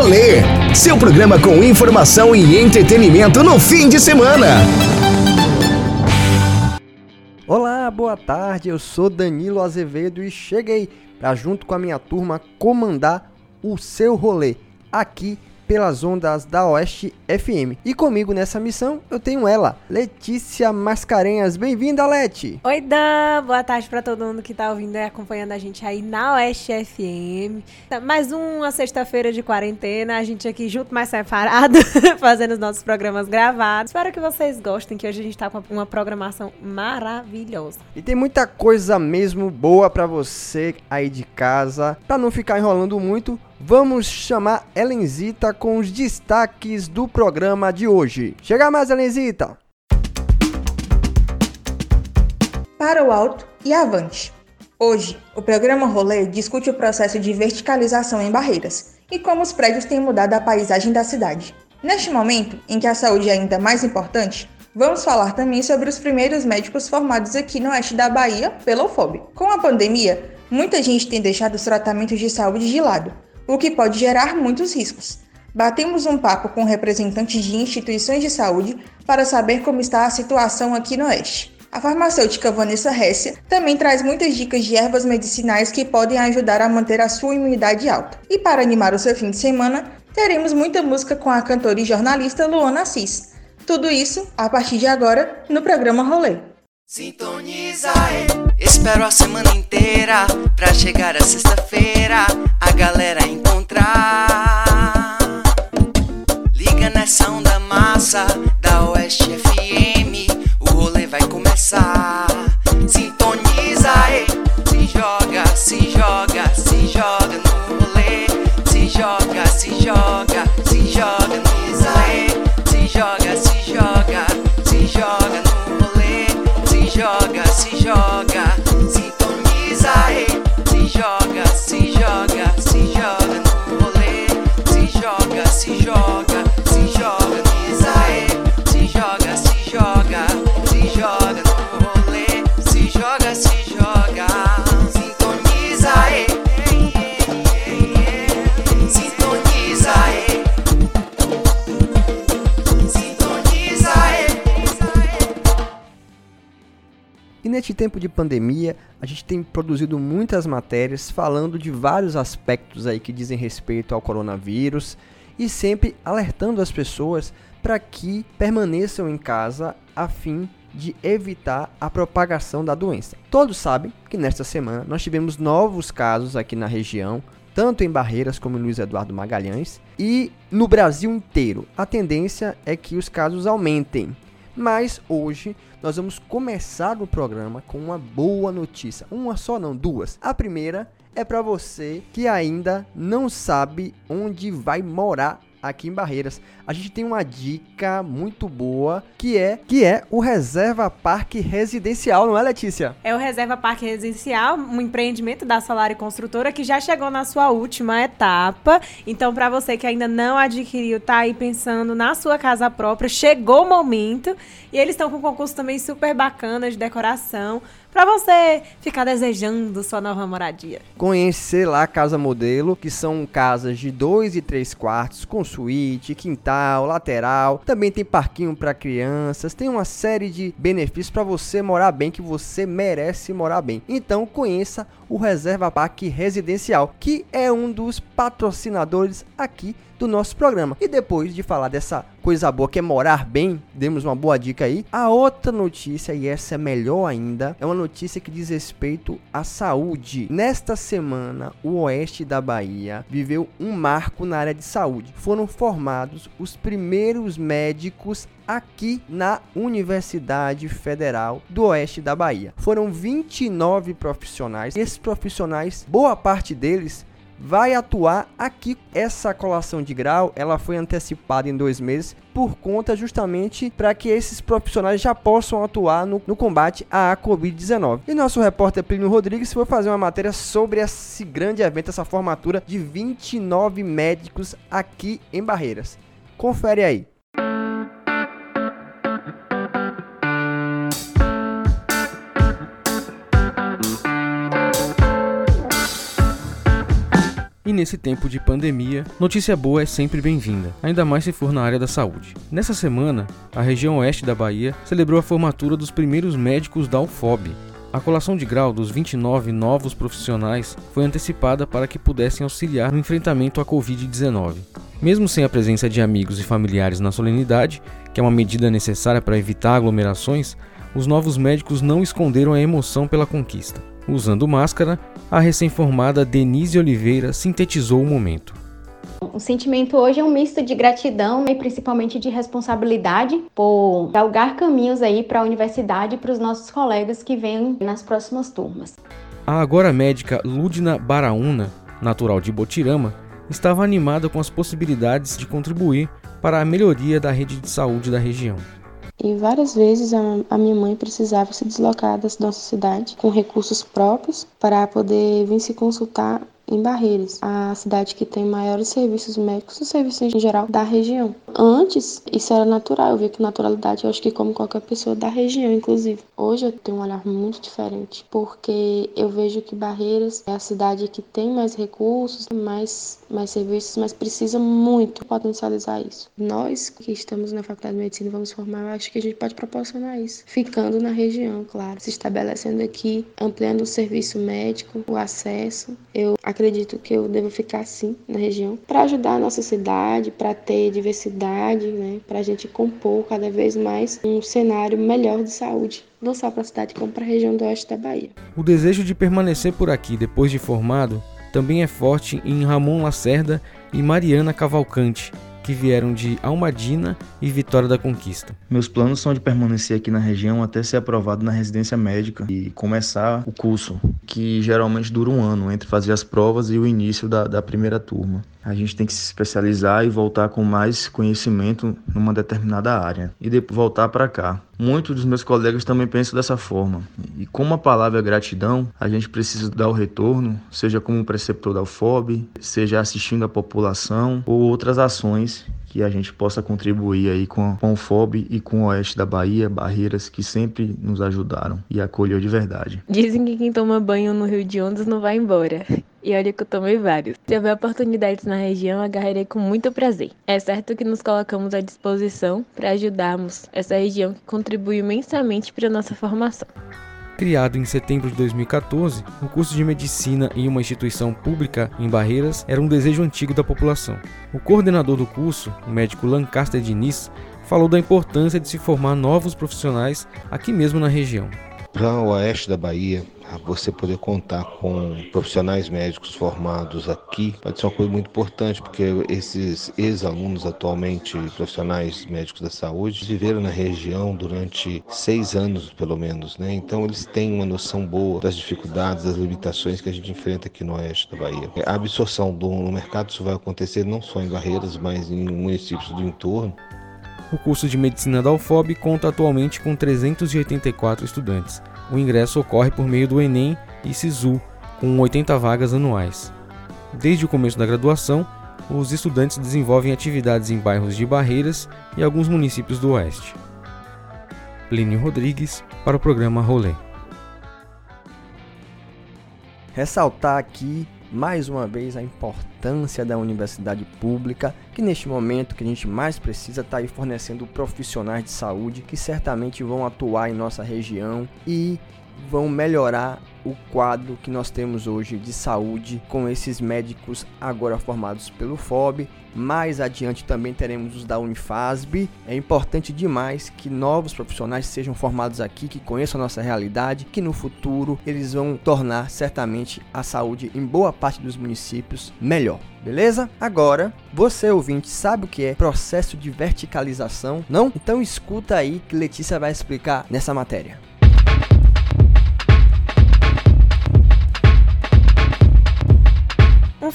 Rolê, seu programa com informação e entretenimento no fim de semana. Olá, boa tarde. Eu sou Danilo Azevedo e cheguei para junto com a minha turma comandar o seu rolê aqui pelas ondas da Oeste FM. E comigo nessa missão eu tenho ela, Letícia Mascarenhas. Bem-vinda, Leti! Oi, Dan! Boa tarde para todo mundo que tá ouvindo e acompanhando a gente aí na Oeste FM. Mais uma sexta-feira de quarentena, a gente aqui junto, mais separado, fazendo os nossos programas gravados. Espero que vocês gostem, que hoje a gente tá com uma programação maravilhosa. E tem muita coisa mesmo boa para você aí de casa. Para não ficar enrolando muito, vamos chamar Elenzita com os destaques do programa de hoje. Chega mais, Elenzita! Para o alto e avante. Hoje, o programa Rolê discute o processo de verticalização em barreiras e como os prédios têm mudado a paisagem da cidade. Neste momento, em que a saúde é ainda mais importante, vamos falar também sobre os primeiros médicos formados aqui no oeste da Bahia pela UFOB. Com a pandemia, muita gente tem deixado os tratamentos de saúde de lado, o que pode gerar muitos riscos. Batemos um papo com representantes de instituições de saúde para saber como está a situação aqui no Oeste. A farmacêutica Vanessa Hessia também traz muitas dicas de ervas medicinais que podem ajudar a manter a sua imunidade alta. E para animar o seu fim de semana, teremos muita música com a cantora e jornalista Luana Assis. Tudo isso a partir de agora no programa Rolê. Sintoniza, espero a semana inteira pra chegar a sexta-feira a galera encontrar. Liga nessa onda massa da Oeste FM, o rolê vai começar. Sintoniza, se joga, se joga, se joga no rolê, se joga, se joga, neste tempo de pandemia, a gente tem produzido muitas matérias falando de vários aspectos aí que dizem respeito ao coronavírus e sempre alertando as pessoas para que permaneçam em casa a fim de evitar a propagação da doença. Todos sabem que nesta semana nós tivemos novos casos aqui na região, tanto em Barreiras como em Luiz Eduardo Magalhães, e no Brasil inteiro. A tendência é que os casos aumentem. Mas hoje nós vamos começar o programa com uma boa notícia. Uma só não, duas. A primeira é para você que ainda não sabe onde vai morar aqui em Barreiras. A gente tem uma dica muito boa que é que é o Reserva Parque Residencial, não é, Letícia? É o Reserva Parque Residencial, um empreendimento da Salário Construtora que já chegou na sua última etapa. Então, para você que ainda não adquiriu, tá aí pensando na sua casa própria, chegou o momento. E eles estão com um concurso também super bacana de decoração para você ficar desejando sua nova moradia. Conhecer lá a Casa Modelo, que são casas de 2 e 3 quartos, com suíte, quintal, lateral. Também tem parquinho para crianças, tem uma série de benefícios para você morar bem, que você merece morar bem. Então conheça o Reserva Parque Residencial, que é um dos patrocinadores aqui do nosso programa. E depois de falar dessa coisa boa que é morar bem, demos uma boa dica aí. A outra notícia, e essa é melhor ainda, é uma notícia que diz respeito à saúde. Nesta semana, o oeste da Bahia viveu um marco na área de saúde. Foram formados os primeiros médicos aqui na Universidade Federal do Oeste da Bahia. Foram 29 profissionais. Esses profissionais, boa parte deles vai atuar aqui. Essa colação de grau, ela foi antecipada em dois meses por conta justamente para que esses profissionais já possam atuar no, no combate à Covid-19. E nosso repórter Plínio Rodrigues foi fazer uma matéria sobre esse grande evento, essa formatura de 29 médicos aqui em Barreiras. Confere aí. Nesse tempo de pandemia, notícia boa é sempre bem-vinda, ainda mais se for na área da saúde. Nessa semana, a região oeste da Bahia celebrou a formatura dos primeiros médicos da UFOB. A colação de grau dos 29 novos profissionais foi antecipada para que pudessem auxiliar no enfrentamento à Covid-19. Mesmo sem a presença de amigos e familiares na solenidade, que é uma medida necessária para evitar aglomerações, os novos médicos não esconderam a emoção pela conquista. Usando máscara, a recém-formada Denise Oliveira sintetizou o momento. O sentimento hoje é um misto de gratidão e principalmente de responsabilidade por galgar caminhos aí para a universidade e para os nossos colegas que vêm nas próximas turmas. A agora médica Ludna Baraúna, natural de Botirama, estava animada com as possibilidades de contribuir para a melhoria da rede de saúde da região. E várias vezes a, minha mãe precisava se deslocar da nossa cidade com recursos próprios para poder vir se consultar em Barreiras, a cidade que tem maiores serviços médicos e serviços em geral da região. Antes, isso era natural, eu vi que naturalidade, eu acho que como qualquer pessoa da região, inclusive. Hoje eu tenho um olhar muito diferente, porque eu vejo que Barreiras é a cidade que tem mais recursos, mais, mais serviços, mas precisa muito potencializar isso. Nós que estamos na Faculdade de Medicina vamos formar, eu acho que a gente pode proporcionar isso, ficando na região, claro, se estabelecendo aqui, ampliando o serviço médico, o acesso. Eu acredito que eu devo ficar assim na região para ajudar a nossa cidade, para ter diversidade, né, para a gente compor cada vez mais um cenário melhor de saúde, não só para a cidade como para a região do oeste da Bahia. O desejo de permanecer por aqui depois de formado também é forte em Ramon Lacerda e Mariana Cavalcante, que vieram de Almadina e Vitória da Conquista. Meus planos são de permanecer aqui na região até ser aprovado na residência médica e começar o curso, que geralmente dura um ano entre fazer as provas e o início da, da primeira turma. A gente tem que se especializar e voltar com mais conhecimento numa determinada área e depois voltar para cá. Muitos dos meus colegas também pensam dessa forma. E como a palavra é gratidão, a gente precisa dar o retorno, seja como preceptor da UFOB, seja assistindo a população ou outras ações que a gente possa contribuir aí com, com o FOB e com o Oeste da Bahia, Barreiras, que sempre nos ajudaram e acolheu de verdade. Dizem que quem toma banho no Rio de Ondas não vai embora. E olha que eu tomei vários. Se houver oportunidades na região, agarrarei com muito prazer. É certo que nos colocamos à disposição para ajudarmos essa região que contribui imensamente para a nossa formação. Criado em setembro de 2014, o curso de medicina em uma instituição pública em Barreiras era um desejo antigo da população. O coordenador do curso, o médico Lancaster Diniz, falou da importância de se formar novos profissionais aqui mesmo na região. Já o oeste da Bahia você poder contar com profissionais médicos formados aqui pode ser uma coisa muito importante, porque esses ex-alunos atualmente profissionais médicos da saúde viveram na região durante seis anos, pelo menos, né? Então eles têm uma noção boa das dificuldades, das limitações que a gente enfrenta aqui no oeste da Bahia. A absorção do, no mercado isso vai acontecer não só em Barreiras, mas em municípios do entorno. O curso de medicina da UFOB conta atualmente com 384 estudantes o ingresso ocorre por meio do Enem e SISU, com 80 vagas anuais. Desde o começo da graduação, os estudantes desenvolvem atividades em bairros de Barreiras e alguns municípios do Oeste. Plínio Rodrigues, para o programa Rolê. Ressaltar aqui mais uma vez a importância da universidade pública, que neste momento que a gente mais precisa está aí fornecendo profissionais de saúde que certamente vão atuar em nossa região e vão melhorar o quadro que nós temos hoje de saúde com esses médicos agora formados pelo FOB. Mais adiante também teremos os da Unifasb. É importante demais que novos profissionais sejam formados aqui, que conheçam a nossa realidade, que no futuro eles vão tornar certamente a saúde em boa parte dos municípios melhor. Beleza? Agora, você ouvinte sabe o que é processo de verticalização? Não? Então escuta aí que Letícia vai explicar nessa matéria.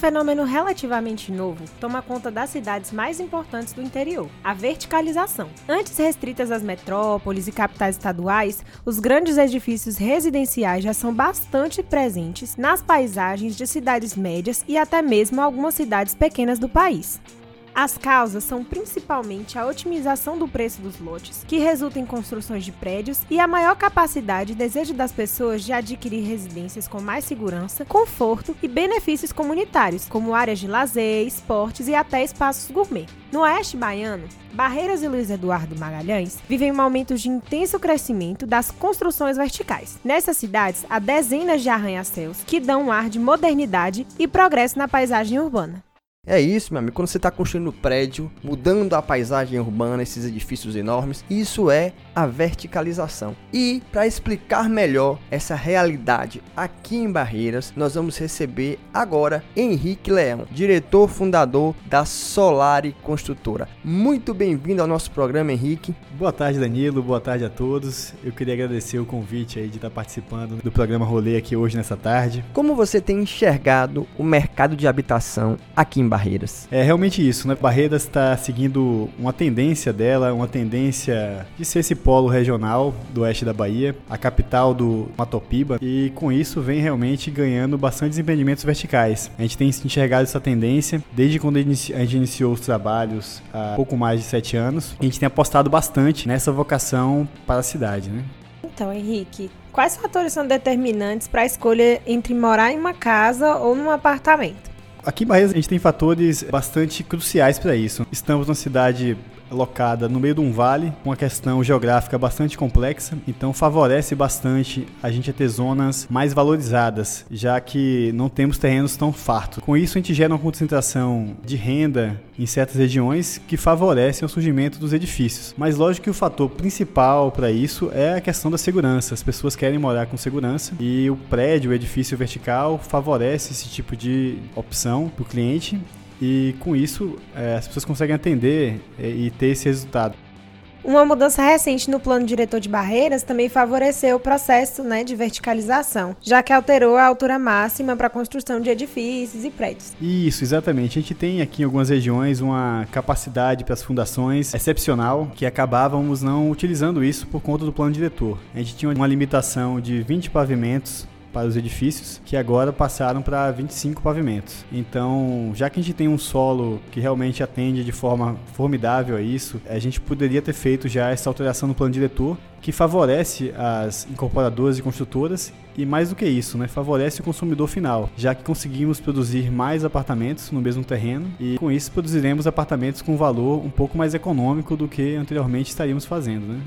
Fenômeno relativamente novo toma conta das cidades mais importantes do interior, a verticalização. Antes restritas às metrópoles e capitais estaduais, os grandes edifícios residenciais já são bastante presentes nas paisagens de cidades médias e até mesmo algumas cidades pequenas do país. As causas são principalmente a otimização do preço dos lotes, que resulta em construções de prédios, e a maior capacidade e desejo das pessoas de adquirir residências com mais segurança, conforto e benefícios comunitários, como áreas de lazer, esportes e até espaços gourmet. No oeste baiano, Barreiras e Luiz Eduardo Magalhães vivem um momento de intenso crescimento das construções verticais. Nessas cidades, há dezenas de arranha-céus que dão um ar de modernidade e progresso na paisagem urbana. É isso, meu amigo. Quando você está construindo prédio, mudando a paisagem urbana, esses edifícios enormes, isso é a verticalização. E para explicar melhor essa realidade aqui em Barreiras, nós vamos receber agora Henrique Leão, diretor fundador da Solari Construtora. Muito bem-vindo ao nosso programa, Henrique. Boa tarde, Danilo. Boa tarde a todos. Eu queria agradecer o convite aí de estar participando do programa Rolê aqui hoje nessa tarde. Como você tem enxergado o mercado de habitação aqui em Barreiras? É realmente isso, né? Barreiras está seguindo uma tendência dela, uma tendência de ser esse polo regional do oeste da Bahia, a capital do Matopiba, e com isso vem realmente ganhando bastantes empreendimentos verticais. A gente tem enxergado essa tendência desde quando a gente iniciou os trabalhos há pouco mais de sete anos. A gente tem apostado bastante nessa vocação para a cidade, né? Então, Henrique, quais fatores são determinantes para a escolha entre morar em uma casa ou num apartamento? Aqui em Barreiras a gente tem fatores bastante cruciais para isso. Estamos numa cidade locada no meio de um vale, com uma questão geográfica bastante complexa, então favorece bastante a gente ter zonas mais valorizadas, já que não temos terrenos tão fartos. Com isso, a gente gera uma concentração de renda em certas regiões que favorecem o surgimento dos edifícios. Mas lógico que o fator principal para isso é a questão da segurança. As pessoas querem morar com segurança e o prédio, o edifício vertical favorece esse tipo de opção para o cliente e com isso é, as pessoas conseguem atender e, e ter esse resultado. Uma mudança recente no plano diretor de barreiras também favoreceu o processo né, de verticalização, já que alterou a altura máxima para a construção de edifícios e prédios. Isso, exatamente. A gente tem aqui em algumas regiões uma capacidade para as fundações excepcional que acabávamos não utilizando isso por conta do plano diretor. A gente tinha uma limitação de 20 pavimentos para os edifícios, que agora passaram para 25 pavimentos. Então, já que a gente tem um solo que realmente atende de forma formidável a isso, a gente poderia ter feito já essa alteração no plano diretor, que favorece as incorporadoras e construtoras e mais do que isso, né, favorece o consumidor final, já que conseguimos produzir mais apartamentos no mesmo terreno e com isso produziremos apartamentos com valor um pouco mais econômico do que anteriormente estaríamos fazendo, né?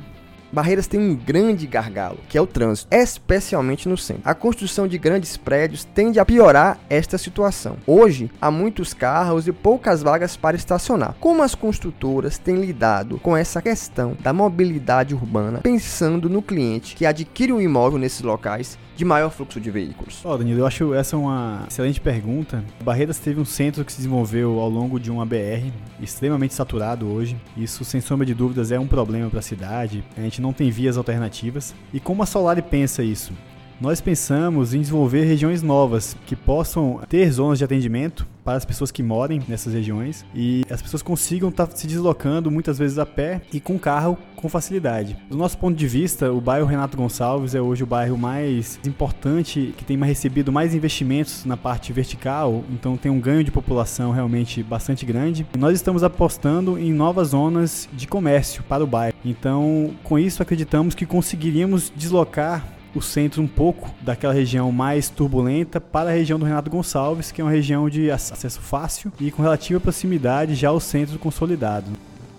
Barreiras tem um grande gargalo, que é o trânsito, especialmente no centro. A construção de grandes prédios tende a piorar esta situação. Hoje, há muitos carros e poucas vagas para estacionar. Como as construtoras têm lidado com essa questão da mobilidade urbana, pensando no cliente que adquire um imóvel nesses locais de maior fluxo de veículos? Ó, oh, Danilo, eu acho essa uma excelente pergunta. Barreiras teve um centro que se desenvolveu ao longo de uma BR, extremamente saturado hoje. Isso, sem sombra de dúvidas, é um problema para a cidade. A gente não tem vias alternativas. E como a Solari pensa isso? Nós pensamos em desenvolver regiões novas que possam ter zonas de atendimento para as pessoas que morem nessas regiões e as pessoas consigam estar tá se deslocando muitas vezes a pé e com carro com facilidade. Do nosso ponto de vista, o bairro Renato Gonçalves é hoje o bairro mais importante, que tem recebido mais investimentos na parte vertical, então tem um ganho de população realmente bastante grande. E nós estamos apostando em novas zonas de comércio para o bairro. Então, com isso acreditamos que conseguiríamos deslocar o centro um pouco daquela região mais turbulenta para a região do Renato Gonçalves, que é uma região de acesso fácil e com relativa proximidade já ao centro consolidado.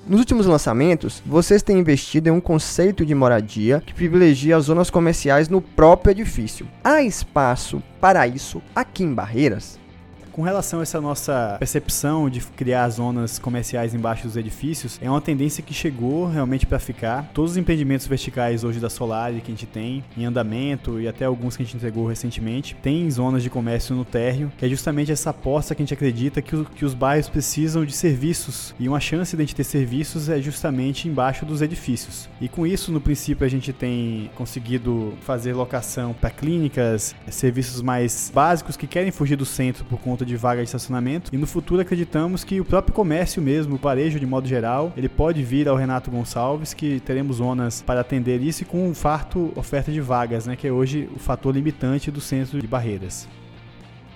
Nos últimos lançamentos, vocês têm investido em um conceito de moradia que privilegia as zonas comerciais no próprio edifício. Há espaço para isso aqui em Barreiras? Com relação a essa nossa percepção de criar zonas comerciais embaixo dos edifícios, é uma tendência que chegou realmente para ficar. Todos os empreendimentos verticais hoje da Solari que a gente tem em andamento e até alguns que a gente entregou recentemente, tem zonas de comércio no térreo, que é justamente essa aposta que a gente acredita que, o, que os bairros precisam de serviços e uma chance de a gente ter serviços é justamente embaixo dos edifícios. E com isso, no princípio, a gente tem conseguido fazer locação para clínicas, serviços mais básicos que querem fugir do centro por conta de vaga de estacionamento. E no futuro acreditamos que o próprio comércio mesmo, o varejo de modo geral, ele pode vir ao Renato Gonçalves, que teremos zonas para atender isso e com um farto oferta de vagas, né, que é hoje o fator limitante do centro de barreiras.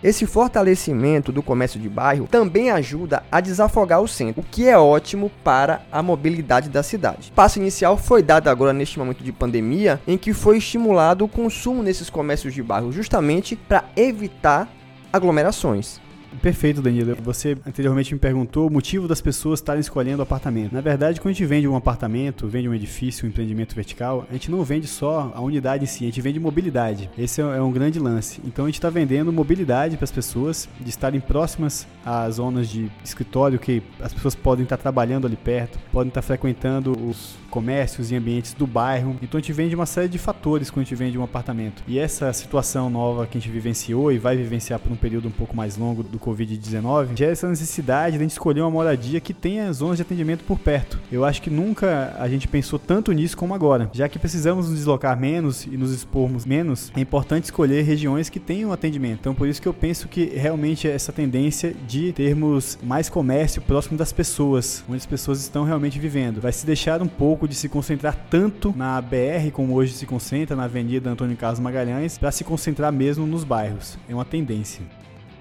Esse fortalecimento do comércio de bairro também ajuda a desafogar o centro, o que é ótimo para a mobilidade da cidade. Passo inicial foi dado agora neste momento de pandemia, em que foi estimulado o consumo nesses comércios de bairro, justamente para evitar aglomerações. Perfeito, Danilo. Você anteriormente me perguntou o motivo das pessoas estarem escolhendo apartamento. Na verdade, quando a gente vende um apartamento, vende um edifício, um empreendimento vertical, a gente não vende só a unidade em si, a gente vende mobilidade. Esse é um grande lance. Então a gente está vendendo mobilidade para as pessoas, de estarem próximas às zonas de escritório que as pessoas podem estar trabalhando ali perto, podem estar frequentando os comércios e ambientes do bairro. Então a gente vende uma série de fatores quando a gente vende um apartamento. E essa situação nova que a gente vivenciou e vai vivenciar por um período um pouco mais longo do Covid-19 gera essa necessidade de a gente escolher uma moradia que tenha zonas de atendimento por perto. Eu acho que nunca a gente pensou tanto nisso como agora. Já que precisamos nos deslocar menos e nos expormos menos, é importante escolher regiões que tenham atendimento. Então por isso que eu penso que realmente é essa tendência de termos mais comércio próximo das pessoas, onde as pessoas estão realmente vivendo. Vai se deixar um pouco pouco de se concentrar tanto na BR como hoje se concentra, na Avenida Antônio Carlos Magalhães, para se concentrar mesmo nos bairros. É uma tendência.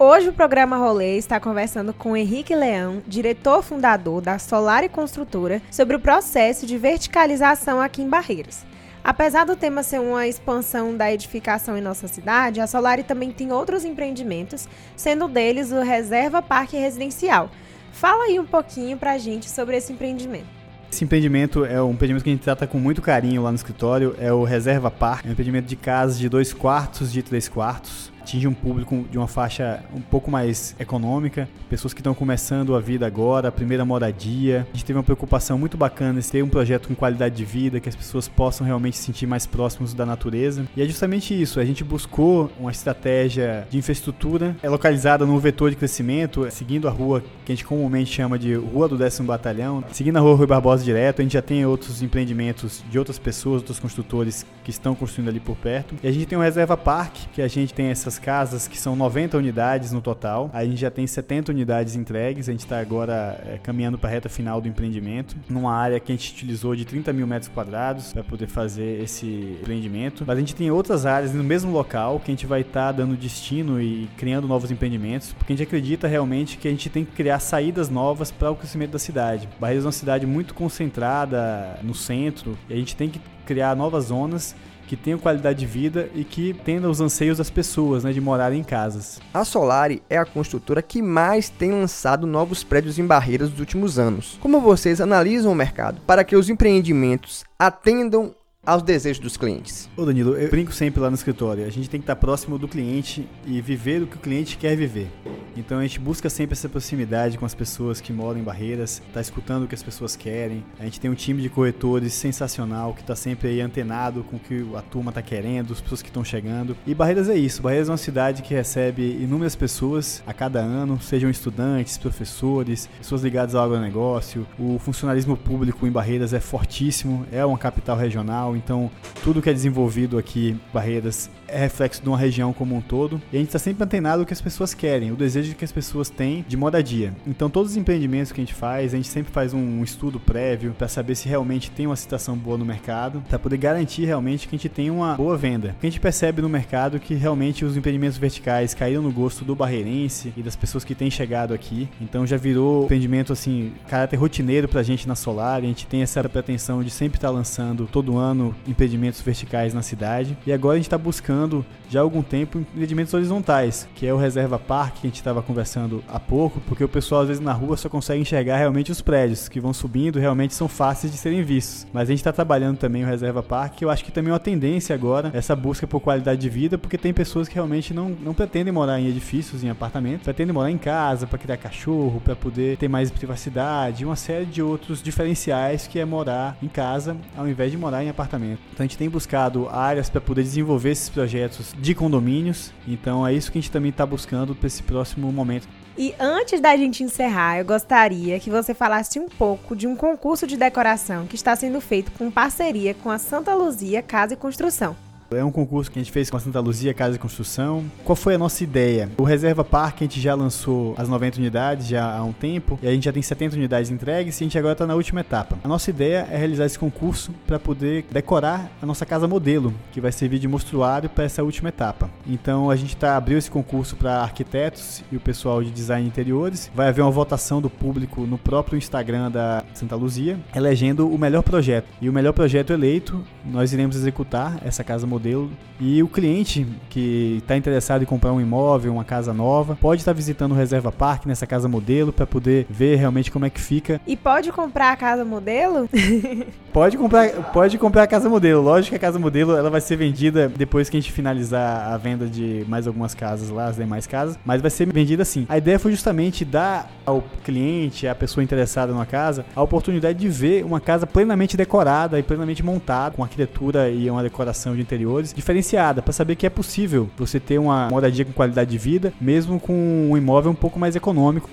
Hoje o programa Rolê está conversando com Henrique Leão, diretor fundador da Solar e Construtora, sobre o processo de verticalização aqui em Barreiras. Apesar do tema ser uma expansão da edificação em nossa cidade, a Solari também tem outros empreendimentos, sendo deles o Reserva Parque Residencial. Fala aí um pouquinho pra gente sobre esse empreendimento. Esse empreendimento é um empreendimento que a gente trata com muito carinho lá no escritório, é o Reserva Park, é um empreendimento de casas de dois quartos, de três quartos, atinge um público de uma faixa um pouco mais econômica, pessoas que estão começando a vida agora, a primeira moradia. A gente teve uma preocupação muito bacana em ter um projeto com qualidade de vida, que as pessoas possam realmente se sentir mais próximos da natureza. E é justamente isso, a gente buscou uma estratégia de infraestrutura é localizada no vetor de crescimento, seguindo a rua que a gente comumente chama de Rua do Décimo Batalhão, seguindo a Rua Rui Barbosa direto, a gente já tem outros empreendimentos de outras pessoas, outros construtores que estão construindo ali por perto. E a gente tem o Reserva Park, que a gente tem essas casas que são 90 unidades no total. A gente já tem 70 unidades entregues. A gente está agora é, caminhando para a reta final do empreendimento, numa área que a gente utilizou de 30 mil metros quadrados para poder fazer esse empreendimento. Mas a gente tem outras áreas no mesmo local que a gente vai estar tá dando destino e criando novos empreendimentos, porque a gente acredita realmente que a gente tem que criar saídas novas para o crescimento da cidade. Barreiras é uma cidade muito concentrada no centro e a gente tem que criar novas zonas que tenham qualidade de vida e que tenham os anseios das pessoas, né, de morar em casas. A Solari é a construtora que mais tem lançado novos prédios em barreiras nos últimos anos. Como vocês analisam o mercado para que os empreendimentos atendam aos desejos dos clientes. Ô Danilo, eu brinco sempre lá no escritório. A gente tem que estar próximo do cliente e viver o que o cliente quer viver. Então a gente busca sempre essa proximidade com as pessoas que moram em Barreiras, tá escutando o que as pessoas querem. A gente tem um time de corretores sensacional que tá sempre aí antenado com o que a turma tá querendo, as pessoas que estão chegando. E Barreiras é isso. Barreiras é uma cidade que recebe inúmeras pessoas a cada ano, sejam estudantes, professores, pessoas ligadas ao agronegócio. O funcionalismo público em Barreiras é fortíssimo, é uma capital regional, então tudo que é desenvolvido aqui, Barreiras, é reflexo de uma região como um todo. E a gente está sempre antenado o que as pessoas querem, o desejo que as pessoas têm de moradia. Então, todos os empreendimentos que a gente faz, a gente sempre faz um estudo prévio para saber se realmente tem uma situação boa no mercado, para poder garantir realmente que a gente tem uma boa venda. Porque a gente percebe no mercado que realmente os empreendimentos verticais caíram no gosto do barreirense e das pessoas que têm chegado aqui. Então, já virou empreendimento assim, caráter rotineiro para a gente na Solar. A gente tem essa pretensão de sempre estar tá lançando todo ano empreendimentos verticais na cidade. E agora a gente está buscando já há algum tempo empreendimentos horizontais, que é o Reserva Park, que a gente estava conversando há pouco, porque o pessoal às vezes na rua só consegue enxergar realmente os prédios que vão subindo, realmente são fáceis de serem vistos. Mas a gente está trabalhando também o Reserva Park, que eu acho que também é uma tendência agora, essa busca por qualidade de vida, porque tem pessoas que realmente não, não pretendem morar em edifícios, em apartamentos, pretendem morar em casa para criar cachorro, para poder ter mais privacidade, uma série de outros diferenciais que é morar em casa ao invés de morar em apartamento. Então a gente tem buscado áreas para poder desenvolver esses projetos projetos de condomínios. Então é isso que a gente também está buscando para esse próximo momento. E antes da gente encerrar, eu gostaria que você falasse um pouco de um concurso de decoração que está sendo feito com parceria com a Santa Luzia Casa e Construção. É um concurso que a gente fez com a Santa Luzia Casa de Construção. Qual foi a nossa ideia? O Reserva Parque a gente já lançou as 90 unidades já há um tempo e a gente já tem 70 unidades entregues e a gente agora está na última etapa. A nossa ideia é realizar esse concurso para poder decorar a nossa casa modelo, que vai servir de mostruário para essa última etapa. Então a gente tá abriu esse concurso para arquitetos e o pessoal de design de interiores. Vai haver uma votação do público no próprio Instagram da Santa Luzia, elegendo o melhor projeto. E o melhor projeto eleito, nós iremos executar essa casa modelo e o cliente que está interessado em comprar um imóvel, uma casa nova, pode estar tá visitando o Reserva Parque nessa casa modelo para poder ver realmente como é que fica. E pode comprar a casa modelo? pode comprar, pode comprar a casa modelo. Lógico que a casa modelo ela vai ser vendida depois que a gente finalizar a venda de mais algumas casas lá, as demais casas, mas vai ser vendida assim. A ideia foi justamente dar ao cliente, à pessoa interessada numa casa, a oportunidade de ver uma casa plenamente decorada e plenamente montada, com arquitetura e uma decoração de interiores diferenciada, para saber que é possível você ter uma moradia com qualidade de vida, mesmo com um imóvel um pouco mais econômico.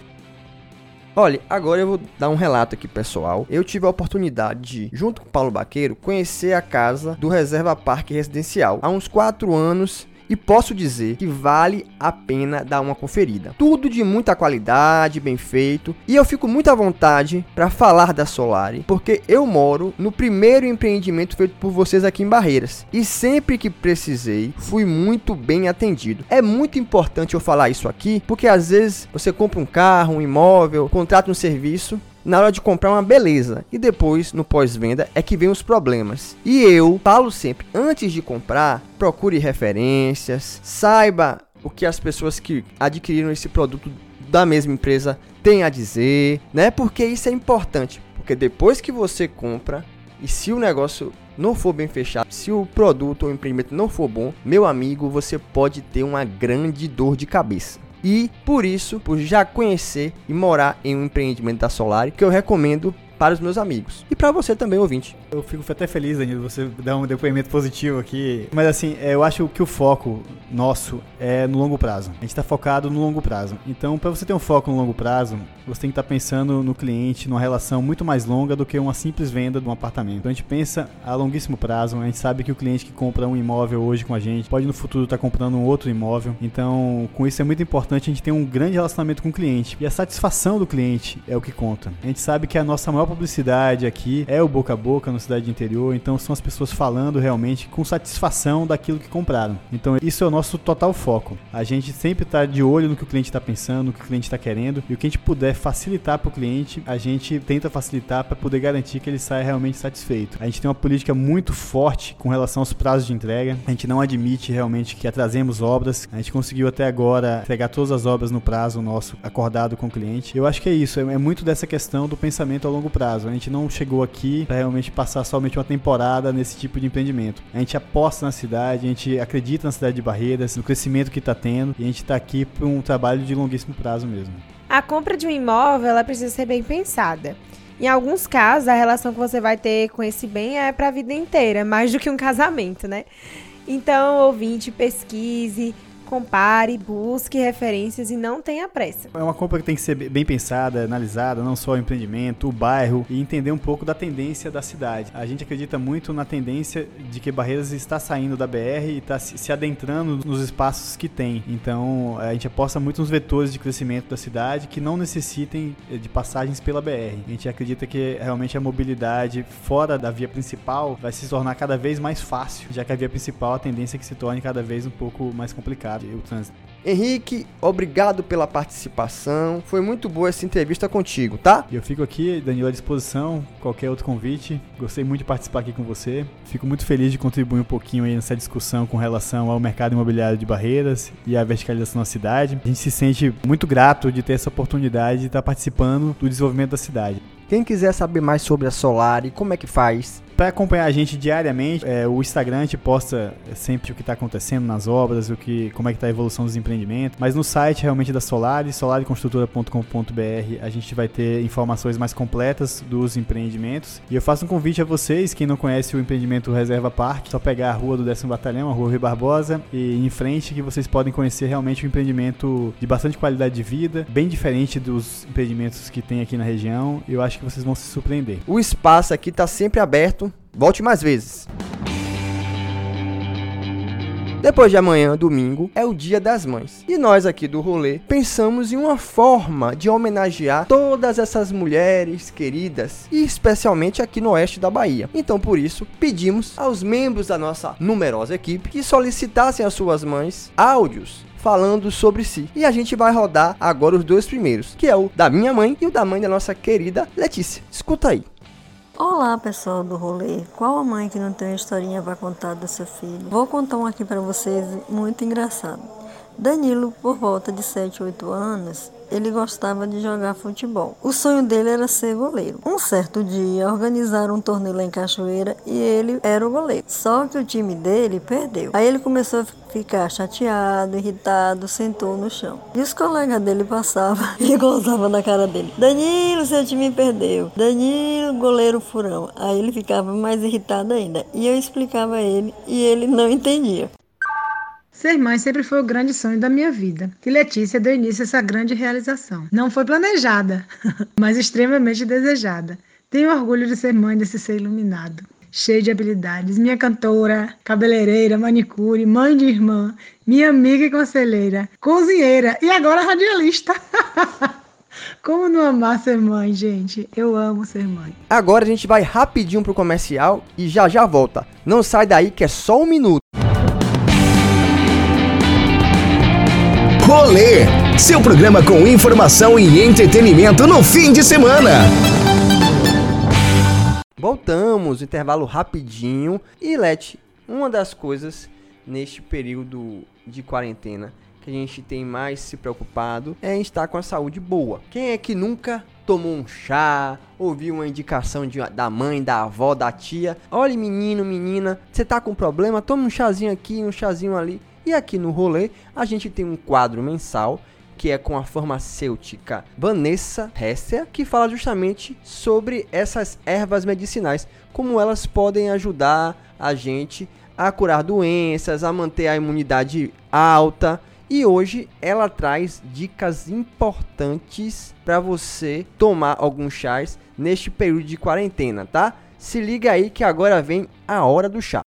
Olha, agora eu vou dar um relato aqui pessoal. Eu tive a oportunidade de, junto com o Paulo Baqueiro, conhecer a casa do Reserva Parque Residencial há uns 4 anos e posso dizer que vale a pena dar uma conferida. Tudo de muita qualidade, bem feito, e eu fico muito à vontade para falar da Solari, porque eu moro no primeiro empreendimento feito por vocês aqui em Barreiras e sempre que precisei fui muito bem atendido. É muito importante eu falar isso aqui, porque às vezes você compra um carro, um imóvel, contrata um serviço na hora de comprar uma beleza e depois no pós-venda é que vem os problemas. E eu falo sempre, antes de comprar, procure referências, saiba o que as pessoas que adquiriram esse produto da mesma empresa têm a dizer, né? Porque isso é importante, porque depois que você compra e se o negócio não for bem fechado, se o produto ou empreendimento não for bom, meu amigo, você pode ter uma grande dor de cabeça. E por isso, por já conhecer e morar em um empreendimento da Solari, que eu recomendo para os meus amigos. E para você também, ouvinte. Eu fico até feliz, Danilo, você dar um depoimento positivo aqui. Mas assim, é, eu acho que o foco nosso é no longo prazo. A gente está focado no longo prazo. Então, para você ter um foco no longo prazo, você tem que estar tá pensando no cliente, numa relação muito mais longa do que uma simples venda de um apartamento. Então, a gente pensa a longuíssimo prazo. A gente sabe que o cliente que compra um imóvel hoje com a gente pode no futuro estar tá comprando um outro imóvel. Então, com isso é muito importante a gente ter um grande relacionamento com o cliente. E a satisfação do cliente é o que conta. A gente sabe que a nossa maior publicidade aqui é o boca a boca na cidade interior, então são as pessoas falando realmente com satisfação daquilo que compraram. Então isso é o nosso total foco. A gente sempre está de olho no que o cliente está pensando, no que o cliente está querendo e o que a gente puder facilitar para o cliente, a gente tenta facilitar para poder garantir que ele saia realmente satisfeito. A gente tem uma política muito forte com relação aos prazos de entrega. A gente não admite realmente que atrasemos obras. A gente conseguiu até agora entregar todas as obras no prazo nosso acordado com o cliente. Eu acho que é isso, é muito dessa questão do pensamento a longo prazo. A gente não chegou aqui para realmente passar somente uma temporada nesse tipo de empreendimento. A gente aposta na cidade, a gente acredita na cidade de Barreiras, no crescimento que está tendo e a gente está aqui para um trabalho de longuíssimo prazo mesmo. A compra de um imóvel ela precisa ser bem pensada. Em alguns casos, a relação que você vai ter com esse bem é para a vida inteira, mais do que um casamento, né? Então, ouvinte, pesquise, compare, busque referências e não tenha pressa. É uma compra que tem que ser bem pensada, analisada, não só o empreendimento, o bairro e entender um pouco da tendência da cidade. A gente acredita muito na tendência de que Barreiras está saindo da BR e está se adentrando nos espaços que tem. Então, a gente aposta muito nos vetores de crescimento da cidade que não necessitem eh, de passagens pela BR. A gente acredita que realmente a mobilidade fora da via principal vai se tornar cada vez mais fácil, já que a via principal a tendência é que se torne cada vez um pouco mais complicada o trânsito. Henrique, obrigado pela participação. Foi muito boa essa entrevista contigo, tá? Eu fico aqui, Danilo, à disposição. Qualquer outro convite. Gostei muito de participar aqui com você. Fico muito feliz de contribuir um pouquinho aí nessa discussão com relação ao mercado imobiliário de Barreiras e à verticalização da cidade. A gente se sente muito grato de ter essa oportunidade de estar participando do desenvolvimento da cidade. Quem quiser saber mais sobre a Solari, como é que faz? Para acompanhar a gente diariamente, é, o Instagram gente posta sempre o que está acontecendo nas obras, o que, como é que está a evolução dos empreendimentos. Mas no site realmente da Solari, solariconstrutora.com.br, a gente vai ter informações mais completas dos empreendimentos. E eu faço um convite a vocês, quem não conhece o empreendimento Reserva Parque, só pegar a rua do décimo batalhão, a rua Rio Barbosa, e em frente que vocês podem conhecer realmente um empreendimento de bastante qualidade de vida, bem diferente dos empreendimentos que tem aqui na região. Eu acho que vocês vão se surpreender. O espaço aqui está sempre aberto Volte mais vezes. Depois de amanhã, domingo, é o Dia das Mães. E nós aqui do rolê pensamos em uma forma de homenagear todas essas mulheres queridas e especialmente aqui no oeste da Bahia. Então, por isso, pedimos aos membros da nossa numerosa equipe que solicitassem às suas mães áudios falando sobre si. E a gente vai rodar agora os dois primeiros, que é o da minha mãe e o da mãe da nossa querida Letícia. Escuta aí. Olá pessoal do rolê, qual a mãe que não tem uma historinha para contar do seu filho? Vou contar um aqui para vocês muito engraçado. Danilo, por volta de 7, 8 anos, ele gostava de jogar futebol. O sonho dele era ser goleiro. Um certo dia, organizaram um torneio lá em Cachoeira e ele era o goleiro. Só que o time dele perdeu. Aí ele começou a ficar chateado, irritado, sentou no chão. E os colegas dele passavam e gozavam na cara dele. Danilo, seu time perdeu. Danilo, goleiro furão. Aí ele ficava mais irritado ainda. E eu explicava a ele e ele não entendia. Ser mãe sempre foi o grande sonho da minha vida. E Letícia deu início a essa grande realização. Não foi planejada, mas extremamente desejada. Tenho orgulho de ser mãe desse ser iluminado, cheio de habilidades. Minha cantora, cabeleireira, manicure, mãe de irmã, minha amiga e conselheira, cozinheira e agora radialista. Como não amar ser mãe, gente? Eu amo ser mãe. Agora a gente vai rapidinho pro comercial e já já volta. Não sai daí que é só um minuto. Rolê, seu programa com informação e entretenimento no fim de semana. Voltamos, intervalo rapidinho. E Let, uma das coisas neste período de quarentena que a gente tem mais se preocupado é estar com a saúde boa. Quem é que nunca tomou um chá, ouviu uma indicação de, da mãe, da avó, da tia? Olha, menino, menina, você tá com problema? Toma um chazinho aqui, um chazinho ali. E aqui no rolê a gente tem um quadro mensal que é com a farmacêutica Vanessa Hesser, que fala justamente sobre essas ervas medicinais, como elas podem ajudar a gente a curar doenças, a manter a imunidade alta. E hoje ela traz dicas importantes para você tomar alguns chás neste período de quarentena, tá? Se liga aí que agora vem a hora do chá.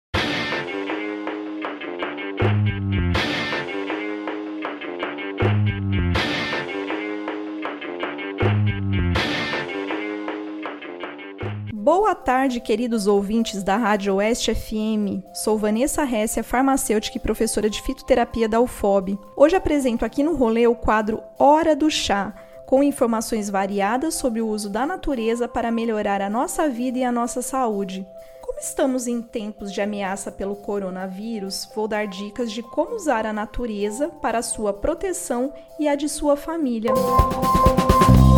Boa tarde, queridos ouvintes da Rádio Oeste FM. Sou Vanessa Hessia, farmacêutica e professora de fitoterapia da UFOB. Hoje apresento aqui no rolê o quadro Hora do Chá, com informações variadas sobre o uso da natureza para melhorar a nossa vida e a nossa saúde. Como estamos em tempos de ameaça pelo coronavírus, vou dar dicas de como usar a natureza para a sua proteção e a de sua família. Música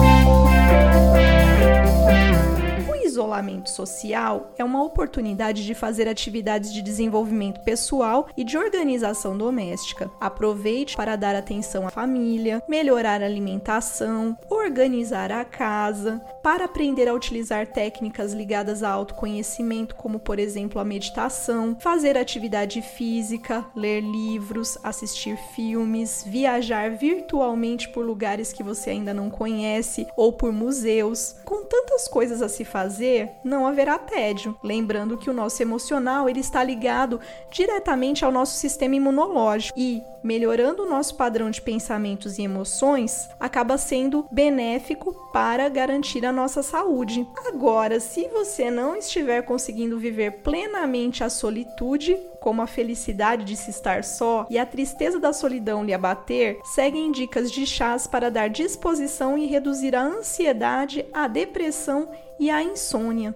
isolamento social é uma oportunidade de fazer atividades de desenvolvimento pessoal e de organização doméstica. Aproveite para dar atenção à família, melhorar a alimentação, organizar a casa, para aprender a utilizar técnicas ligadas a autoconhecimento, como por exemplo a meditação, fazer atividade física, ler livros, assistir filmes, viajar virtualmente por lugares que você ainda não conhece ou por museus. Com tantas coisas a se fazer, não haverá tédio. Lembrando que o nosso emocional ele está ligado diretamente ao nosso sistema imunológico e melhorando o nosso padrão de pensamentos e emoções, acaba sendo benéfico para garantir a nossa saúde. Agora, se você não estiver conseguindo viver plenamente a solitude, como a felicidade de se estar só e a tristeza da solidão lhe abater, seguem dicas de chás para dar disposição e reduzir a ansiedade, a depressão e a insônia.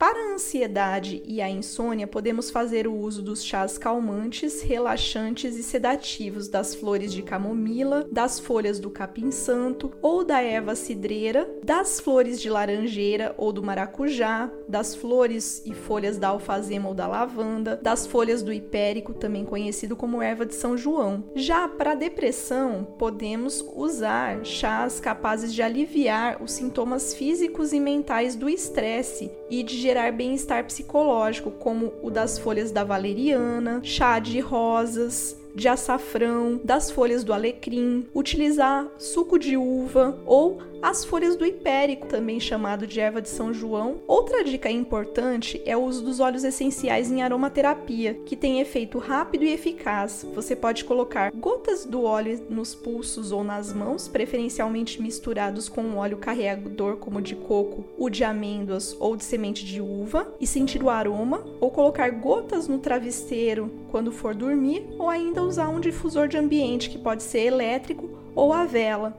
Para a ansiedade e a insônia, podemos fazer o uso dos chás calmantes, relaxantes e sedativos das flores de camomila, das folhas do capim-santo ou da erva cidreira, das flores de laranjeira ou do maracujá, das flores e folhas da alfazema ou da lavanda, das folhas do hipérico, também conhecido como erva de São João. Já para depressão, podemos usar chás capazes de aliviar os sintomas físicos e mentais do estresse e de gerar bem-estar psicológico, como o das folhas da valeriana, chá de rosas, de açafrão, das folhas do alecrim, utilizar suco de uva ou as folhas do hipérico, também chamado de erva de São João. Outra dica importante é o uso dos óleos essenciais em aromaterapia, que tem efeito rápido e eficaz. Você pode colocar gotas do óleo nos pulsos ou nas mãos, preferencialmente misturados com um óleo carregador como de coco, o de amêndoas ou de semente de uva, e sentir o aroma, ou colocar gotas no travesseiro quando for dormir, ou ainda usar um difusor de ambiente que pode ser elétrico ou a vela.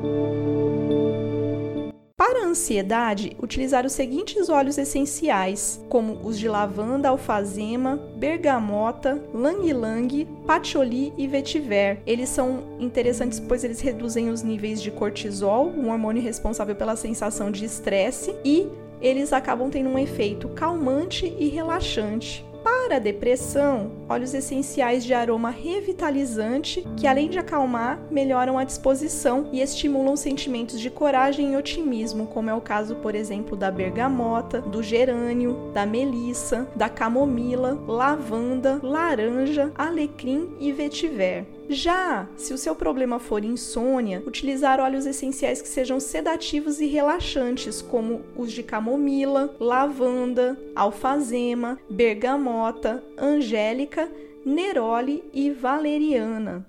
Para a ansiedade, utilizar os seguintes óleos essenciais, como os de lavanda, alfazema, bergamota, lang-lang, patchouli e vetiver. Eles são interessantes pois eles reduzem os níveis de cortisol, um hormônio responsável pela sensação de estresse, e eles acabam tendo um efeito calmante e relaxante. Para a depressão, óleos essenciais de aroma revitalizante, que além de acalmar, melhoram a disposição e estimulam sentimentos de coragem e otimismo, como é o caso, por exemplo, da bergamota, do gerânio, da melissa, da camomila, lavanda, laranja, alecrim e vetiver. Já se o seu problema for insônia, utilizar óleos essenciais que sejam sedativos e relaxantes, como os de camomila, lavanda, alfazema, bergamota, angélica, neroli e valeriana.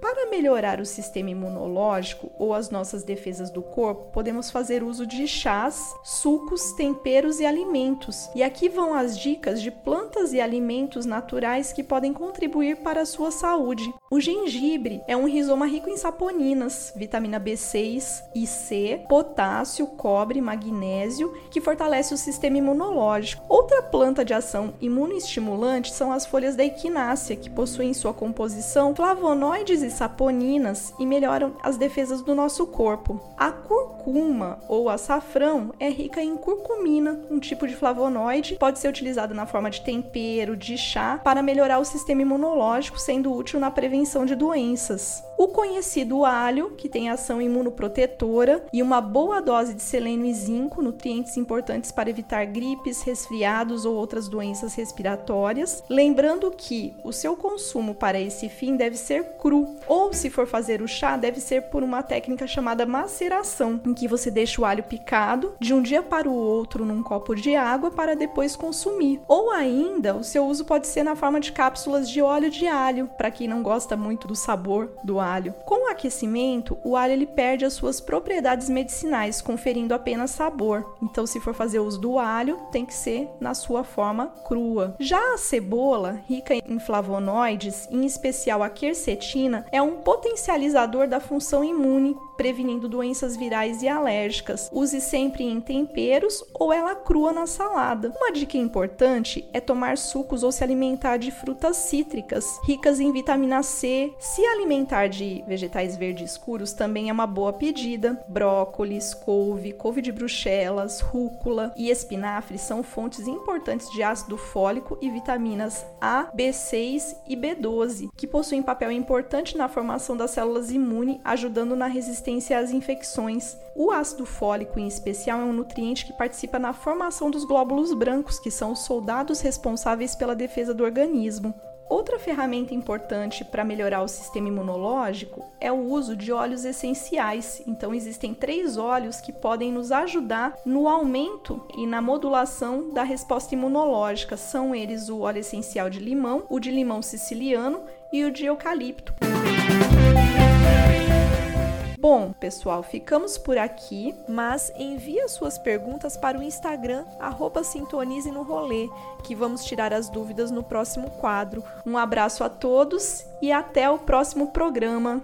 Para melhorar o sistema imunológico ou as nossas defesas do corpo, podemos fazer uso de chás, sucos, temperos e alimentos. E aqui vão as dicas de plantas e alimentos naturais que podem contribuir para a sua saúde. O gengibre é um rizoma rico em saponinas, vitamina B6 e C, potássio, cobre, magnésio, que fortalece o sistema imunológico. Outra planta de ação imunoestimulante são as folhas da equinácea, que possuem em sua composição flavonoides e saponinas e melhoram as defesas do nosso corpo. A curcuma ou açafrão é rica em curcumina, um tipo de flavonoide, pode ser utilizada na forma de tempero, de chá, para melhorar o sistema imunológico, sendo útil na prevenção de doenças. O conhecido alho, que tem ação imunoprotetora e uma boa dose de selênio e zinco, nutrientes importantes para evitar gripes, resfriados ou outras doenças respiratórias. Lembrando que o seu consumo para esse fim deve ser cru, ou se for fazer o chá, deve ser por uma técnica chamada maceração, em que você deixa o alho picado de um dia para o outro num copo de água para depois consumir. Ou ainda, o seu uso pode ser na forma de cápsulas de óleo de alho, para quem não gosta muito do sabor do alho. Com o aquecimento, o alho ele perde as suas propriedades medicinais, conferindo apenas sabor. Então, se for fazer uso do alho, tem que ser na sua forma crua. Já a cebola, rica em flavonoides, em especial a quercetina, é um potencializador da função imune, prevenindo doenças virais e alérgicas. Use sempre em temperos ou ela crua na salada. Uma dica importante é tomar sucos ou se alimentar de frutas cítricas, ricas em vitamina C. Se alimentar de vegetais verdes escuros também é uma boa pedida. Brócolis, couve, couve de bruxelas, rúcula e espinafre são fontes importantes de ácido fólico e vitaminas A, B6 e B12, que possuem papel importante na formação das células imunes, ajudando na resistência às infecções. O ácido fólico, em especial, é um nutriente que participa na formação dos glóbulos brancos, que são os soldados responsáveis pela defesa do organismo. Outra ferramenta importante para melhorar o sistema imunológico é o uso de óleos essenciais. Então, existem três óleos que podem nos ajudar no aumento e na modulação da resposta imunológica. São eles o óleo essencial de limão, o de limão siciliano e o de eucalipto. Bom, pessoal, ficamos por aqui, mas envie suas perguntas para o Instagram, Sintonize no Rolê, que vamos tirar as dúvidas no próximo quadro. Um abraço a todos e até o próximo programa.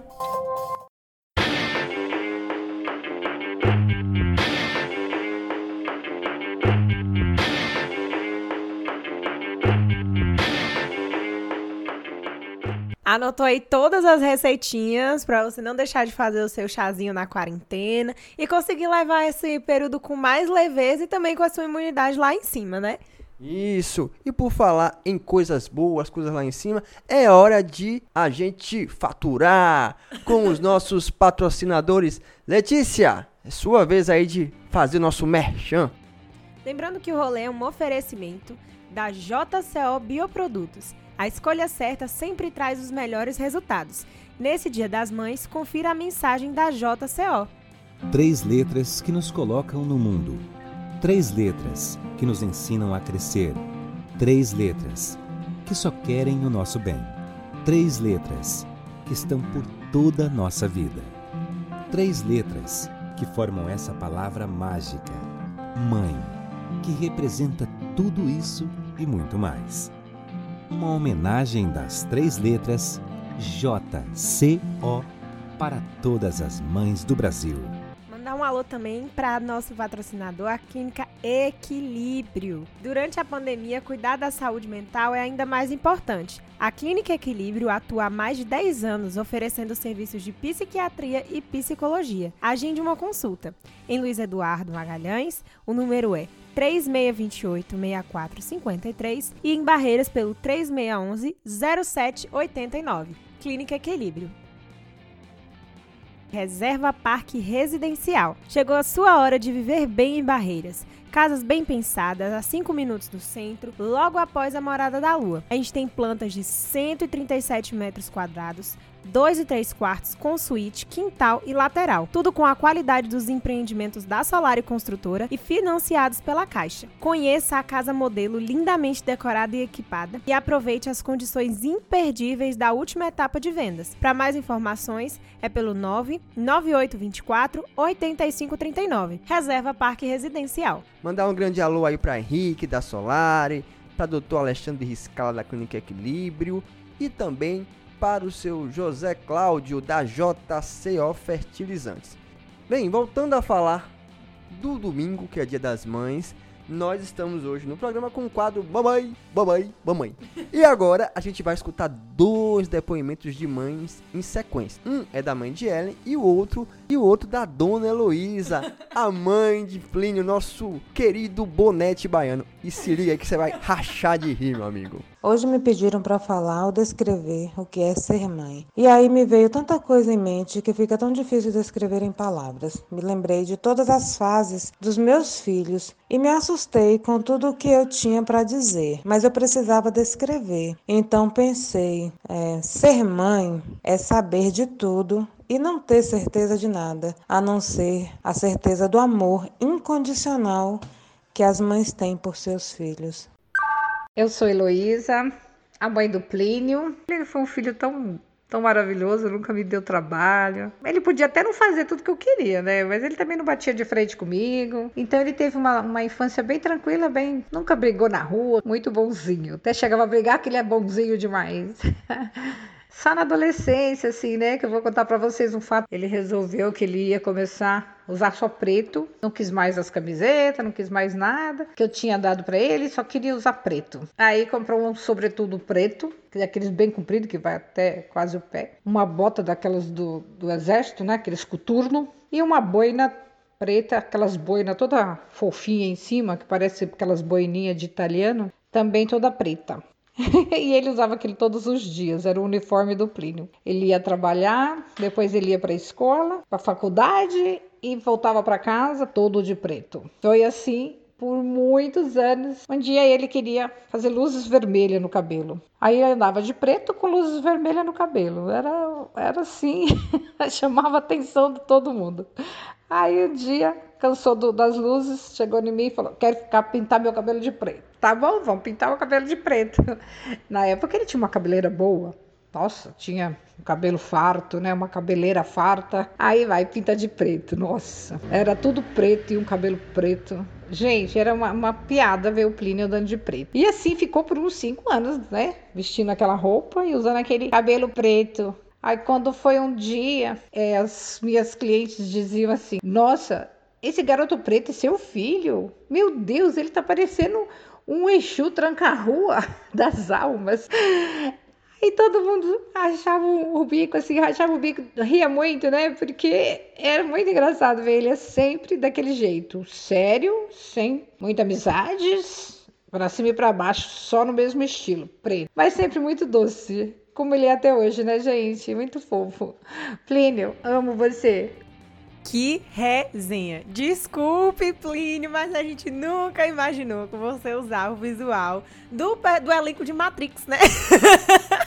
Anotou aí todas as receitinhas para você não deixar de fazer o seu chazinho na quarentena e conseguir levar esse período com mais leveza e também com a sua imunidade lá em cima, né? Isso. E por falar em coisas boas, coisas lá em cima, é hora de a gente faturar com os nossos patrocinadores. Letícia, é sua vez aí de fazer nosso merchan. Lembrando que o rolê é um oferecimento da JCO Bioprodutos. A escolha certa sempre traz os melhores resultados. Nesse Dia das Mães, confira a mensagem da JCO. Três letras que nos colocam no mundo. Três letras que nos ensinam a crescer. Três letras que só querem o nosso bem. Três letras que estão por toda a nossa vida. Três letras que formam essa palavra mágica: Mãe, que representa tudo isso e muito mais. Uma homenagem das três letras JCO para todas as mães do Brasil. Mandar um alô também para nosso patrocinador, a Clínica Equilíbrio. Durante a pandemia, cuidar da saúde mental é ainda mais importante. A Clínica Equilíbrio atua há mais de 10 anos oferecendo serviços de psiquiatria e psicologia. Agende uma consulta. Em Luiz Eduardo Magalhães, o número é 3628-6453 e em Barreiras pelo 3611-0789. Clínica Equilíbrio. Reserva Parque Residencial. Chegou a sua hora de viver bem em Barreiras. Casas bem pensadas, a 5 minutos do centro, logo após a Morada da Lua. A gente tem plantas de 137 metros quadrados, 2 e 3 quartos com suíte, quintal e lateral. Tudo com a qualidade dos empreendimentos da Solar e Construtora e financiados pela Caixa. Conheça a casa modelo lindamente decorada e equipada e aproveite as condições imperdíveis da última etapa de vendas. Para mais informações, é pelo 99824 8539. Reserva Parque Residencial. Mandar um grande alô aí para Henrique da Solari, para Dr. Alexandre Riscala da Clínica Equilíbrio e também para o seu José Cláudio da JCO Fertilizantes. Bem, voltando a falar do domingo, que é dia das mães, nós estamos hoje no programa com o quadro Mamãe, Mamãe, Mamãe. E agora a gente vai escutar dois depoimentos de mães em sequência. Um é da mãe de Ellen e o outro e o outro da dona Heloísa, a mãe de Plínio, nosso querido bonete baiano. E se liga aí que você vai rachar de rir, meu amigo. Hoje me pediram para falar ou descrever o que é ser mãe. E aí me veio tanta coisa em mente que fica tão difícil descrever em palavras. Me lembrei de todas as fases dos meus filhos e me assustei com tudo o que eu tinha para dizer, mas eu precisava descrever. Então pensei, é, ser mãe é saber de tudo e não ter certeza de nada, a não ser a certeza do amor incondicional que as mães têm por seus filhos. Eu sou Heloísa, a mãe do Plínio. Ele foi um filho tão, tão maravilhoso, nunca me deu trabalho. Ele podia até não fazer tudo que eu queria, né? Mas ele também não batia de frente comigo. Então ele teve uma, uma infância bem tranquila, bem. Nunca brigou na rua, muito bonzinho. Até chegava a brigar que ele é bonzinho demais. Só na adolescência, assim, né? Que eu vou contar para vocês um fato. Ele resolveu que ele ia começar usar só preto. Não quis mais as camisetas, não quis mais nada que eu tinha dado para ele, só queria usar preto. Aí comprou um sobretudo preto, aqueles bem comprido que vai até quase o pé. Uma bota daquelas do, do exército, né? Aqueles coturno. E uma boina preta, aquelas boinas toda fofinha em cima, que parece aquelas boininhas de italiano, também toda preta. e ele usava aquele todos os dias, era o uniforme do Plínio. Ele ia trabalhar, depois ele ia para a escola, para a faculdade e voltava para casa todo de preto. Foi assim por muitos anos. Um dia ele queria fazer luzes vermelhas no cabelo. Aí ele andava de preto com luzes vermelhas no cabelo. Era, era assim, chamava a atenção de todo mundo. Aí um dia cansou do, das luzes, chegou em mim e falou: Quero ficar pintar meu cabelo de preto. Tá bom, vamos pintar o cabelo de preto. Na época ele tinha uma cabeleira boa. Nossa, tinha um cabelo farto, né? Uma cabeleira farta. Aí vai, pinta de preto. Nossa, era tudo preto e um cabelo preto. Gente, era uma, uma piada ver o Plínio andando de preto. E assim ficou por uns cinco anos, né? Vestindo aquela roupa e usando aquele cabelo preto. Aí quando foi um dia, é, as minhas clientes diziam assim: Nossa, esse garoto preto é seu filho? Meu Deus, ele tá parecendo um Exu tranca-rua das almas. E todo mundo achava o bico assim, achava o bico, ria muito, né? Porque era muito engraçado ver ele sempre daquele jeito, sério, sem muita amizades, para cima e para baixo, só no mesmo estilo, preto. Mas sempre muito doce como ele é até hoje, né, gente? Muito fofo. Plínio, amo você. Que resenha! Desculpe, Plínio, mas a gente nunca imaginou que você usar o visual do, do elenco de Matrix, né?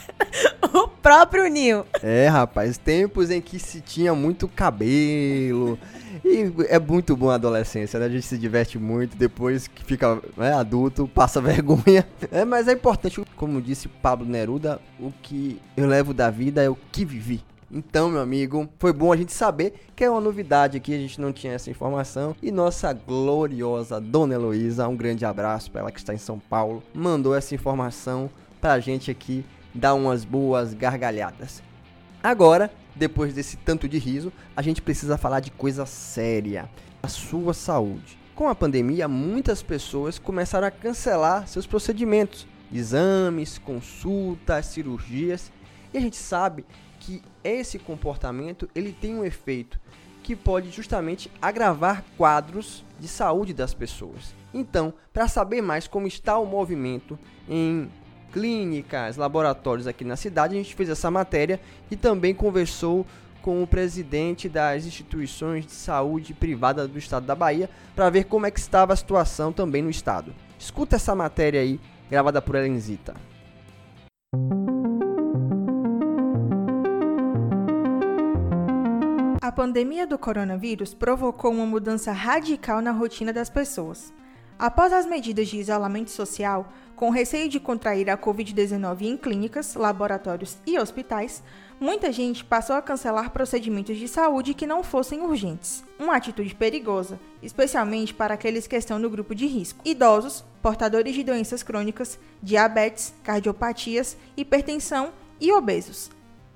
próprio Neo. É, rapaz, tempos em que se tinha muito cabelo. E é muito bom a adolescência, né? A gente se diverte muito, depois que fica né, adulto, passa vergonha. É, mas é importante, como disse Pablo Neruda, o que eu levo da vida é o que vivi. Então, meu amigo, foi bom a gente saber que é uma novidade aqui, a gente não tinha essa informação. E nossa gloriosa Dona Heloísa, um grande abraço para ela que está em São Paulo, mandou essa informação pra gente aqui dar umas boas gargalhadas. Agora, depois desse tanto de riso, a gente precisa falar de coisa séria: a sua saúde. Com a pandemia, muitas pessoas começaram a cancelar seus procedimentos, exames, consultas, cirurgias, e a gente sabe que esse comportamento ele tem um efeito que pode justamente agravar quadros de saúde das pessoas. Então, para saber mais como está o movimento em clínicas, laboratórios aqui na cidade, a gente fez essa matéria e também conversou com o presidente das instituições de saúde privada do estado da Bahia para ver como é que estava a situação também no estado. Escuta essa matéria aí, gravada por Elenzita. A pandemia do coronavírus provocou uma mudança radical na rotina das pessoas. Após as medidas de isolamento social, com receio de contrair a Covid-19 em clínicas, laboratórios e hospitais, muita gente passou a cancelar procedimentos de saúde que não fossem urgentes. Uma atitude perigosa, especialmente para aqueles que estão no grupo de risco: idosos, portadores de doenças crônicas, diabetes, cardiopatias, hipertensão e obesos.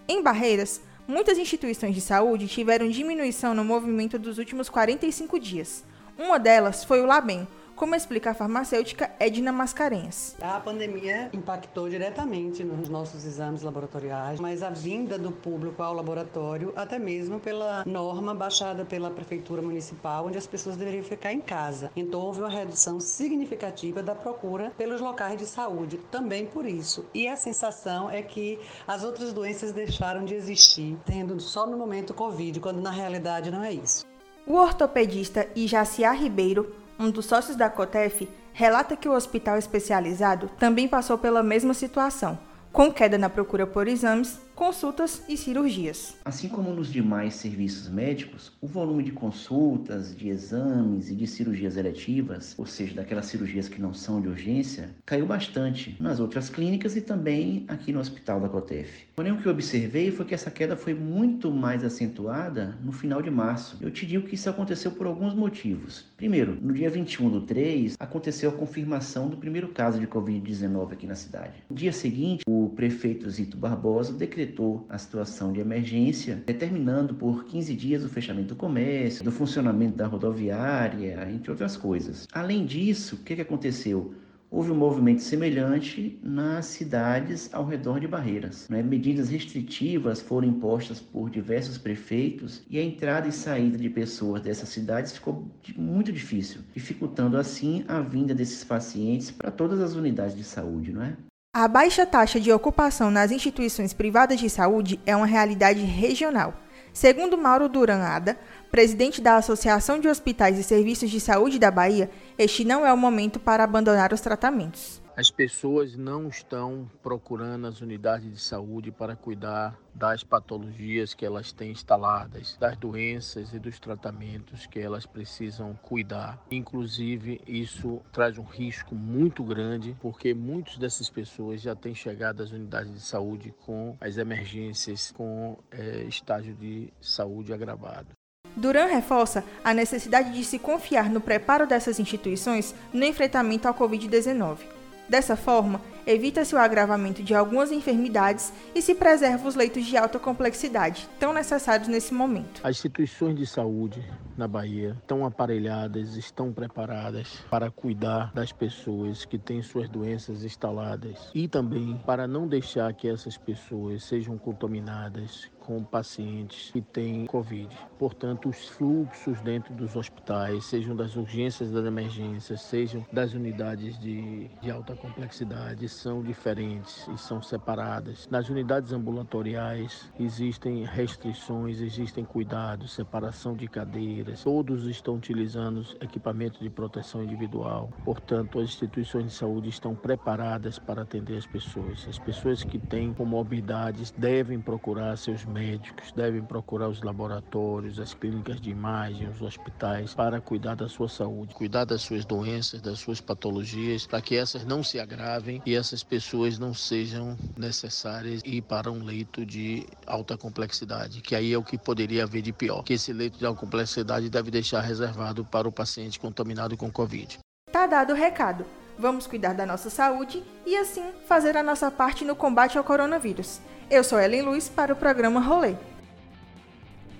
Em Barreiras, muitas instituições de saúde tiveram diminuição no movimento dos últimos 45 dias. Uma delas foi o Labem, como explica a farmacêutica Edna Mascarenhas. A pandemia impactou diretamente nos nossos exames laboratoriais, mas a vinda do público ao laboratório, até mesmo pela norma baixada pela Prefeitura Municipal, onde as pessoas deveriam ficar em casa. Então houve uma redução significativa da procura pelos locais de saúde, também por isso. E a sensação é que as outras doenças deixaram de existir, tendo só no momento Covid, quando na realidade não é isso. O ortopedista Ijaciá Ribeiro um dos sócios da COTEF, relata que o hospital especializado também passou pela mesma situação, com queda na procura por exames, consultas e cirurgias. Assim como nos demais serviços médicos, o volume de consultas, de exames e de cirurgias eletivas, ou seja, daquelas cirurgias que não são de urgência, caiu bastante nas outras clínicas e também aqui no hospital da Cotef. Porém, o que eu observei foi que essa queda foi muito mais acentuada no final de março. Eu te digo que isso aconteceu por alguns motivos. Primeiro, no dia 21 do 3, aconteceu a confirmação do primeiro caso de Covid-19 aqui na cidade. No dia seguinte, o prefeito Zito Barbosa decretou decretou a situação de emergência, determinando por 15 dias o fechamento do comércio, do funcionamento da rodoviária, entre outras coisas. Além disso, o que, que aconteceu? houve um movimento semelhante nas cidades ao redor de Barreiras. Né? Medidas restritivas foram impostas por diversos prefeitos e a entrada e saída de pessoas dessas cidades ficou muito difícil, dificultando assim a vinda desses pacientes para todas as unidades de saúde, não é? A baixa taxa de ocupação nas instituições privadas de saúde é uma realidade regional. Segundo Mauro Duranada, presidente da Associação de Hospitais e Serviços de Saúde da Bahia, este não é o momento para abandonar os tratamentos. As pessoas não estão procurando as unidades de saúde para cuidar das patologias que elas têm instaladas, das doenças e dos tratamentos que elas precisam cuidar. Inclusive, isso traz um risco muito grande, porque muitas dessas pessoas já têm chegado às unidades de saúde com as emergências, com é, estágio de saúde agravado. Duran reforça a necessidade de se confiar no preparo dessas instituições no enfrentamento ao Covid-19 Dessa forma, evita-se o agravamento de algumas enfermidades e se preserva os leitos de alta complexidade, tão necessários nesse momento. As instituições de saúde na Bahia estão aparelhadas, estão preparadas para cuidar das pessoas que têm suas doenças instaladas e também para não deixar que essas pessoas sejam contaminadas com pacientes que têm Covid. Portanto, os fluxos dentro dos hospitais, sejam das urgências das emergências, sejam das unidades de, de alta complexidade, são diferentes e são separadas. Nas unidades ambulatoriais existem restrições, existem cuidados, separação de cadeiras, todos estão utilizando equipamento de proteção individual. Portanto, as instituições de saúde estão preparadas para atender as pessoas. As pessoas que têm comorbidades devem procurar seus médicos, devem procurar os laboratórios, as clínicas de imagem, os hospitais para cuidar da sua saúde, cuidar das suas doenças, das suas patologias, para que essas não se agravem e essas pessoas não sejam necessárias ir para um leito de alta complexidade, que aí é o que poderia haver de pior, que esse leito de alta complexidade deve deixar reservado para o paciente contaminado com Covid. Tá dado o recado. Vamos cuidar da nossa saúde e assim fazer a nossa parte no combate ao coronavírus. Eu sou Ellen Luiz para o programa Rolê.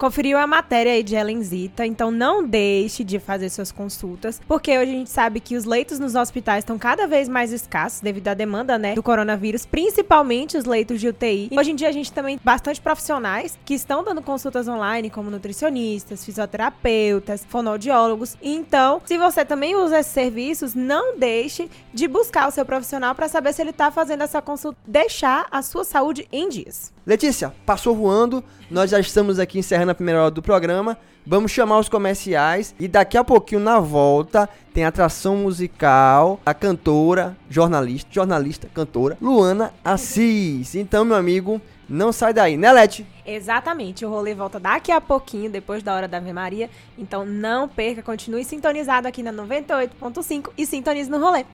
Conferiu a matéria aí de Ellen Zita, então não deixe de fazer suas consultas, porque hoje a gente sabe que os leitos nos hospitais estão cada vez mais escassos devido à demanda, né, do coronavírus, principalmente os leitos de UTI. E hoje em dia a gente também bastante profissionais que estão dando consultas online, como nutricionistas, fisioterapeutas, fonoaudiólogos. Então, se você também usa esses serviços, não deixe de buscar o seu profissional para saber se ele está fazendo essa consulta, deixar a sua saúde em dias. Letícia, passou voando, nós já estamos aqui encerrando a primeira hora do programa. Vamos chamar os comerciais e daqui a pouquinho na volta tem atração musical, a cantora, jornalista, jornalista, cantora Luana Assis. Então, meu amigo, não sai daí, né, Leti? Exatamente, o rolê volta daqui a pouquinho, depois da hora da Ave Maria. Então não perca, continue sintonizado aqui na 98.5 e sintonize no rolê.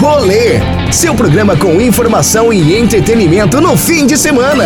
Rolê, seu programa com informação e entretenimento no fim de semana.